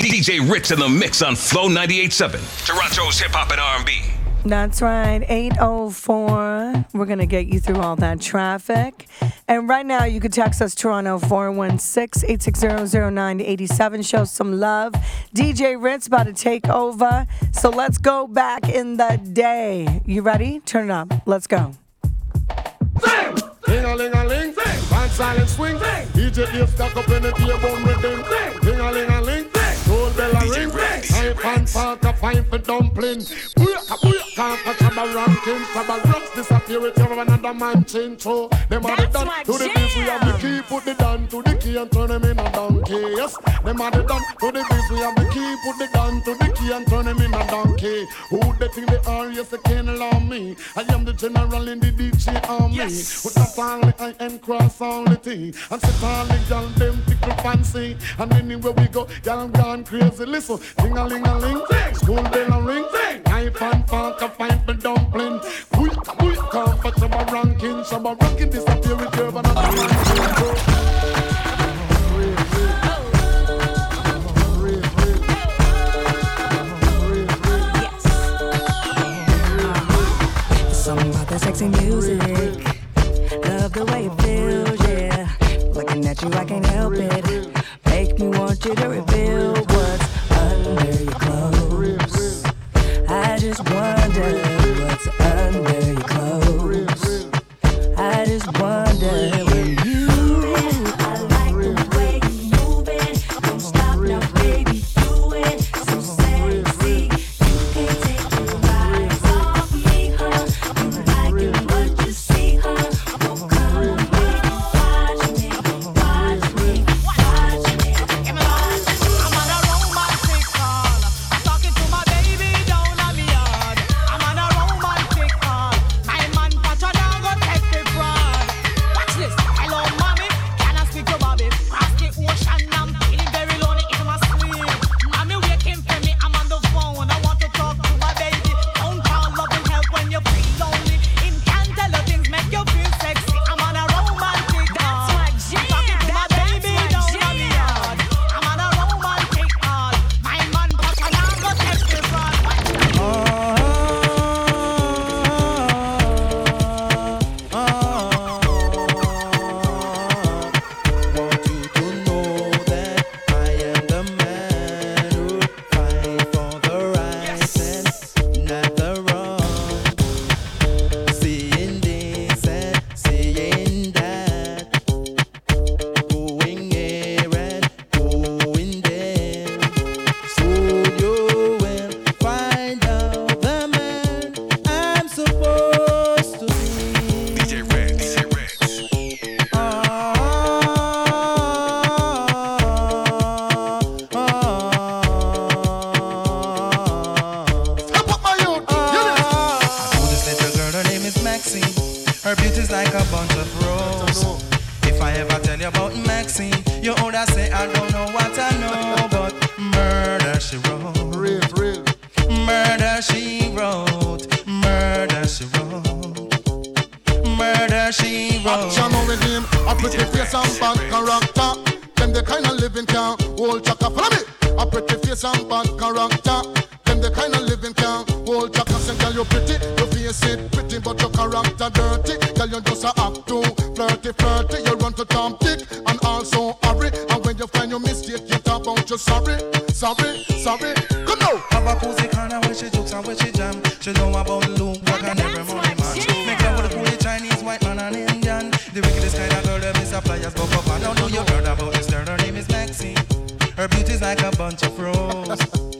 DJ Ritz in the mix on Flow 98.7, Toronto's hip hop and R&B. That's right, 804. We're going to get you through all that traffic. And right now, you can text us Toronto 416 860 0987. Show some love. DJ Ritz about to take over. So let's go back in the day. You ready? Turn it up. Let's go. Ding a ling a ling, one silent swing. DJ Dave stuck up in the beer bone with them. Ding a ling a ling, gold bell a ring. I pan park a fine for dumpling. Booyaka booyaka, a shabba ranking. Shabba rocks disappear with your another man chain. So them are the done to the beats. We have the key, put the down to the key and turn them in a donkey. Yes, them are the done to the beats. We have the key, put the down to the key and turn them in a donkey. Who they think they are? Yes, they can't allow me. I am the general in the DJ army. Yes. With that only I and cross all the T. And sit all the gal them tickle fancy. And anywhere we go, gal gone crazy. Listen, ding a ling a ling, school bell a ring. Knife and fork a fight for dumpling. Quick, quick, come for some ranking. Some ranking disappear with curve and Her beauty's like a bunch of roses. If I ever tell you about Maxine, you older say I don't know what I know, but murder she wrote, Real, real. murder she wrote, murder she wrote, murder she wrote. Action with him, a pretty face and bad character. Them the kind of living can hold chaka. Follow me. A pretty face and bad character. Them the kind of living can hold chaka. Say, girl, you pretty, your face it pretty, but your character dirty. Girl, you just a act too flirty, flirty. You run to Tom Dick and also hurry. And when you find your mistake, you talk about you sorry, sorry, sorry. Come now. Have a cozy corner where she jokes and where she jam. She know about Luke, work and every money man. Make love with a coolie Chinese, white man and Indian. The wickedest kind of girl, them is a flyers, go up and down. Know you heard about this girl, her name is Maxine. Her beauty's like a bunch of roses.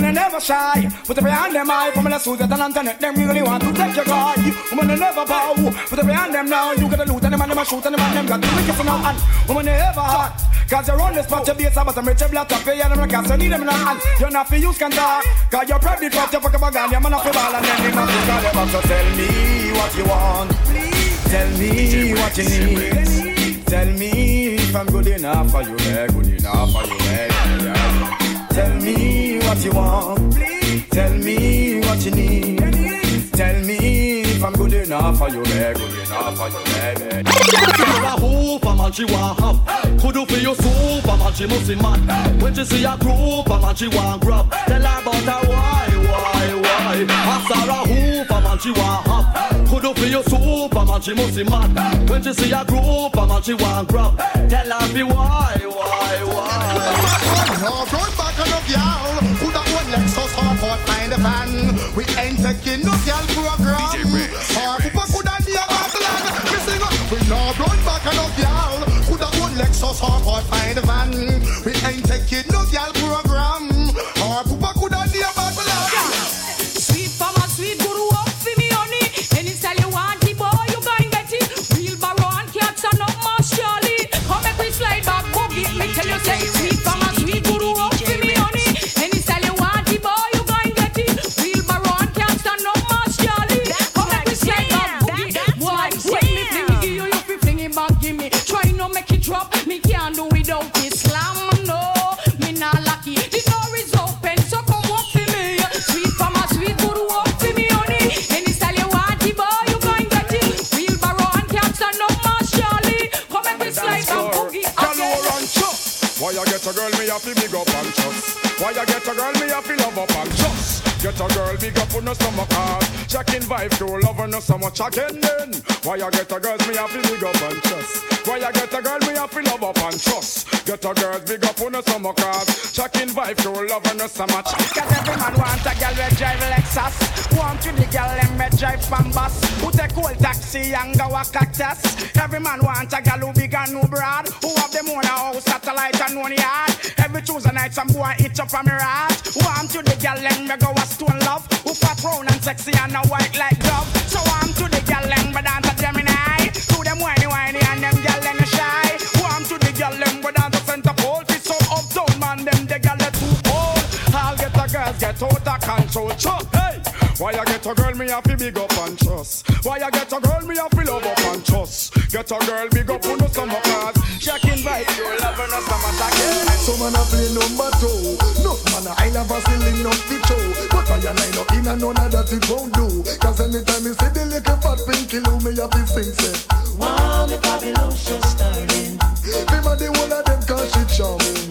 never shy. Put up your hand them high, from the suit and internet. Them really want to take your guy. Woman they never bow. Put up your hand them now. You gotta loot and them and them a shoot and them and them got the wicked now. And woman they ever hot. Cause you're on this spot, your base, but I'm rich, black, up here, and I'm like, so need them in hand. You're not for use can talk. Cause you're probably fucked, you fuck up a gun, you're man off the ball, and then they must be call them. So tell me what you want. Please. Tell me what you need. Tell me if I'm good enough for you, eh, good enough for you, eh. Tell me what you want. Please. Tell me what you need. Tell me if I'm good enough for you, eh, good enough for you, hoop, a she want have. Could do for your soup, a she must be mad. When she see a group, a man she want grab. Tell her about her why, why, why. After a hoop, a man she want have. Could do for your soup, a man she must be mad. When she see a group, a man she want grab. Tell her be why, why, why. No, run back on the girl. Who that one Lexus or Ford find a van? We ain't taking no girl program. Or and. Why you get a girl, me have to love up and. Get a girl, big up on no stomach hard. Checking vibe to love her no much again then. Why you get a girl, me to big up and trust. Why you get a girl, me to love up and trust. Get a girl, big up on no stomach hard. Checking vibe to love her no so much. Cause every man want a girl we drive Lexus. Want you the girl them me drive Pambas. Who take old taxi and go a cactus. Every man want a girl who big and who broad. Who have them own house, satellite and one yard. Every Tuesday night some boy itch up from me rat. Want you the girl them me go a stone love. Who fat round and sexy and a white like glove. So want to the girl them me dance a Gemini. To them whiny whiny and them girl them shy. Want to the girl them we dance a center pole. Fit so uptown man them the they too old. I'll get the girls get out of control. Chuck, hey. Why you get a girl me have to big up and trust? Why you get a girl me have to love up and trust? Get a girl big up on the summer cars. Checking vibe, you love her no summer jacket. Some man a play number two. No man a I never selling up the show. But I line up in and none of that it won't do. Cause anytime me see the little fat pinky loo, me have to sing say. Wow, the Babylon show starting. Them a the one of them cause she charming.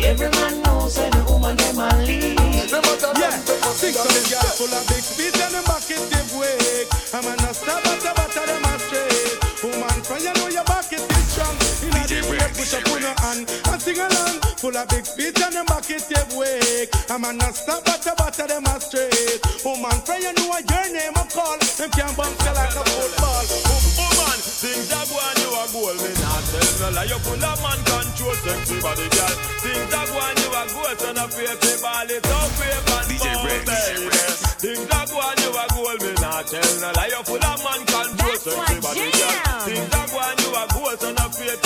Every man knows that the woman them a lead. Them a Yeah, them say, six of them girls full of big speed and them back it give. I'm a stop at the butter them a straight. Woman, from you know your back it is strong. In a deep way, push up on your hand and sing along. Full of big speed and them back it give. I'm a stop at the butter them a straight. Woman, from you know your name a call. Them can't bounce like a football. Not tell no lie You full of man control Sexy body girl. Things that go on you a goal So no fear to ball it up Brave and bold baby Things that go on you a goal Me not tell no lie. You full of man control Sexy body girl. Things that go on you a goal So no fear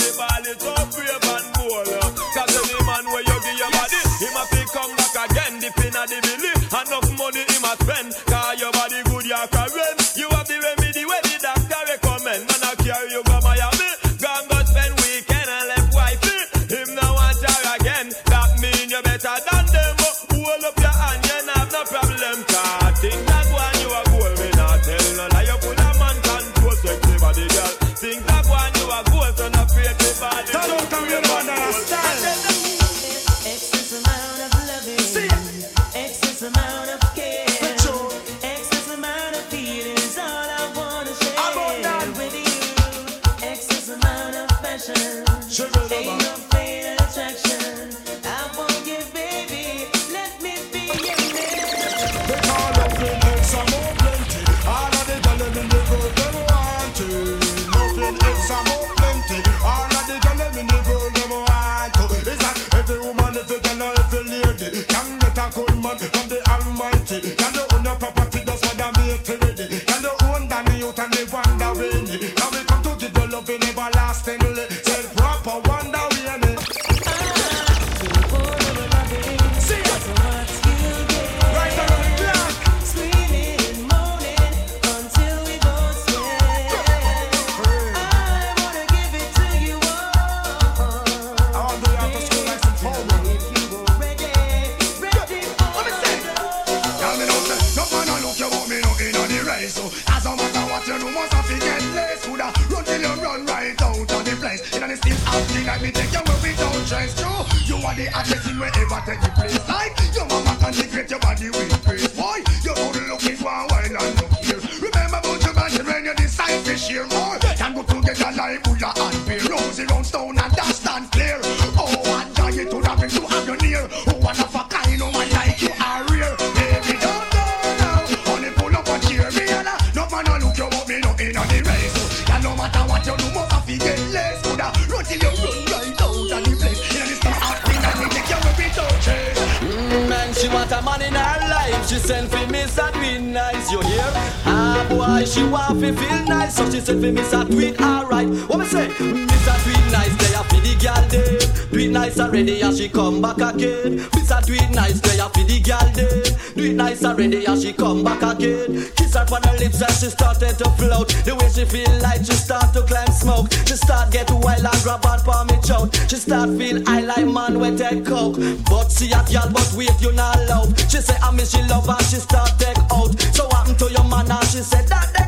you know must have to get less. Coulda run till you run right out of the place. In the still acting like me take you we don't chase through. You are the hottest thing wherever take the place. Like your mama can degrade your body with grace. Boy, you good looking for a while and look here. Remember about your body when you decide to share more. Can go together like Buddha and Bear. Rosy round stone and dash till you run right out of the place. In the start acting like me take you don't chase. Mm, man, she want a man in her life. She send for me a tweet nice, you hear? Ah boy, she want to feel nice, so she send for me a tweet alright. What me say? Miss a tweet nice, they a for the girl dead. Do it nice already, and she come back again. Miss a tweet nice, they a for the girl dead. Do it nice already, and she come back again. Kiss her on her lips and she started to float. The way she feel like she start to climb smoke. She start get wild and grab on for me choke. She start feel I like man with that coke. But see a girl, but wait you not love. She say I miss she love and she start take out. So happen to your man and she said that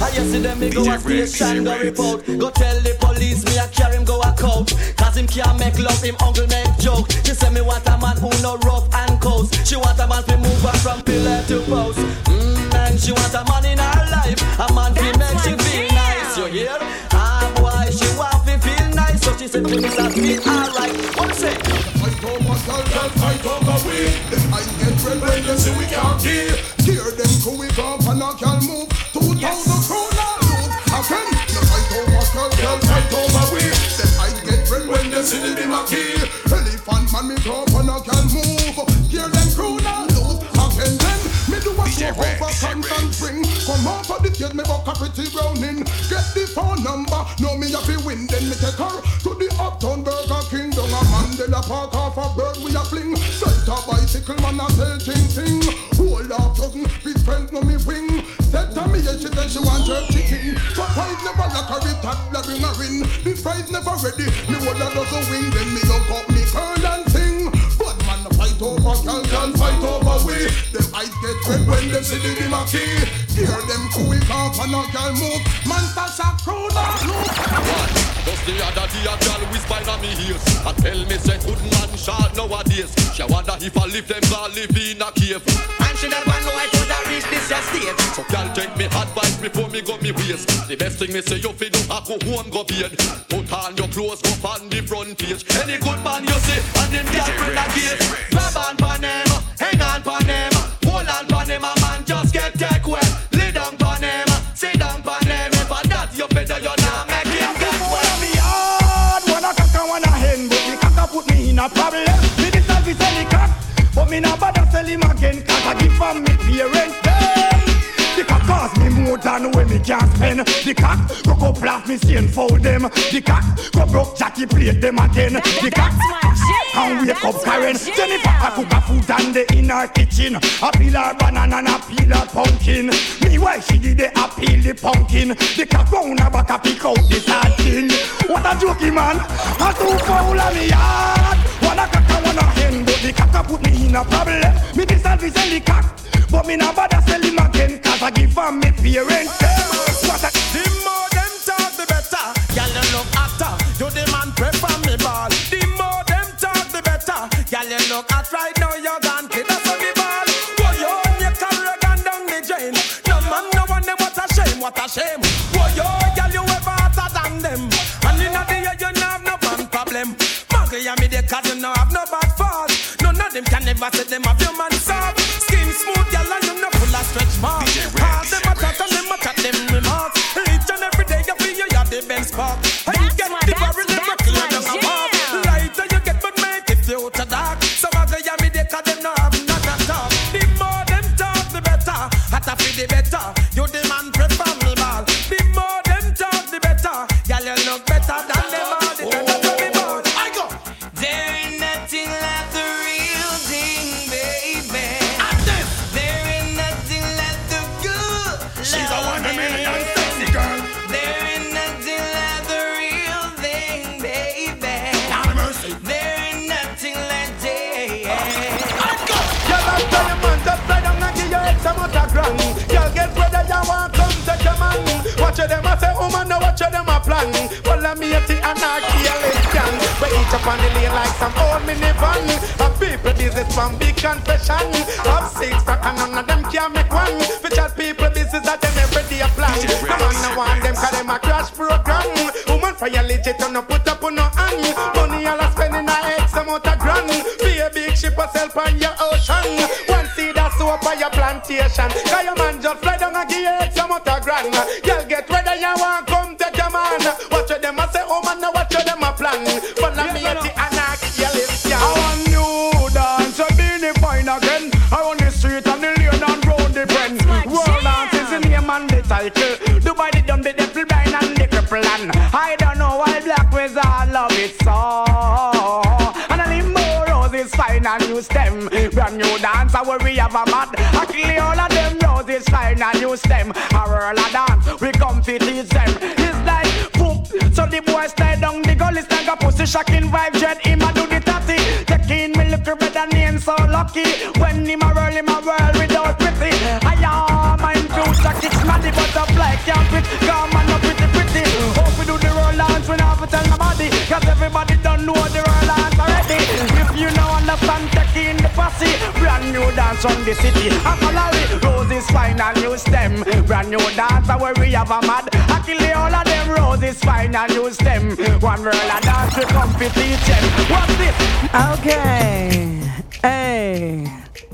they go. I yesterday me go a station go report. Go tell the police me I carry him go a coat. Cause him can't make love, him uncle make joke. She say me want a man who no rough and coast. She want a man to move her from pillar to post. Mm, and she want a man in her life. A man to make she feel nice. You hear? Ah boy, she want to feel nice. So she said to me that feel alright. What you say? Fight over girl, girl, fight over we. Them buck browning. Get the phone number, know me have to win. Then me take her to the Uptown Burger King. Down a Mandela Park off a bird we a fling. Sight a bicycle man a say ting ting. Hold up dozen, big friend know me wing. Said to me, yeah, she said she want her chicken. So pride never like a retard, bring her in. The fries never ready, me hold a dozen wing. Then me look up me curl and fight over, girl, girl fight over we. Them eyes get red when them see the Bima key. Hear them quick off and a girl move. Man touch a crowd of look. Just the other day a girl whisper in me ears. And tell me say good man short nowadays. She wonder if I live them all live in a cave. And she never know I could have reached this your state. So girl take me advice before me go me waist The best thing me say you fi do a go home go bed Put on your clothes go on the front page. Any good man you see and them girl bring a gate. Grab on pon them, hang on pon them Hold on pon them a man just get take wet Lay down a problem. Me the service sell the cock, but me not bother sell him again. Cause I give from me parents. Them. The cock cost me more than when me can spend. The cock go go blast me stain fold them. The cock go broke Jackie plate them again. The cock and wake up Karen. Jennifer a cook a food and the in her kitchen. A peel her banana and a peel her pumpkin. Me why she did it a peel the pumpkin. The cock round her back a pick out the sardine. What a jokey man, a two foul of me yard. One a cock and one a hen, but the cock a put me in a problem. Me be service sell the cock, but me not bother sell him again. Cause I give her me parents. What a The more them talk, the better. Girl, you look hotter. You the man prefer me ball. The more them talk, the better. Girl, you look hot right now. You're gone, kid. That's the ball. Boy, you on your career gone down the. No man, no one, what a shame, what a shame. Boy, you, girl, you ever hotter than them. And in the year, you no have no man problem. Muggle, you me the cause you no have no bad fault. None of them can never say them have your man the better. You the up on the lane like some old minivan. And people business from big confession. Have six pack and none of them can make one. For chat people business that them every day a plan. No man no want them cause them a crash program. Woman for your legit and no put up on no hand. Money all a spending a X amount of grand. Be a big ship yourself on your ocean. One seed a soap on your plantation. Cause your man just fly down and give you X amount of grand. Y'all get ready, you want come take your man. Watch them a say, oh man, now watch them a plan. Dance, I we have a mad. I kill all of them roses fine and new stem. A whirl a dance, we come to teach them. It's like poop, so the boy slide down the gully, stand a pussy shocking vibe, jet him a do the tatty. Taking me red and name so lucky. When him a whirl, him a whirl without pity. I am my future, it's not the butterfly, can't quit. Come on, up pretty pretty. Hope we do the roll dance, we to tell nobody. Cause everybody dance from the city. A salary, roses fine and new stem. Brand new dance, where we have a mad. I kill all of them roses fine and new stem. One roll a dance, we come to teach them. What's this? Okay. Hey.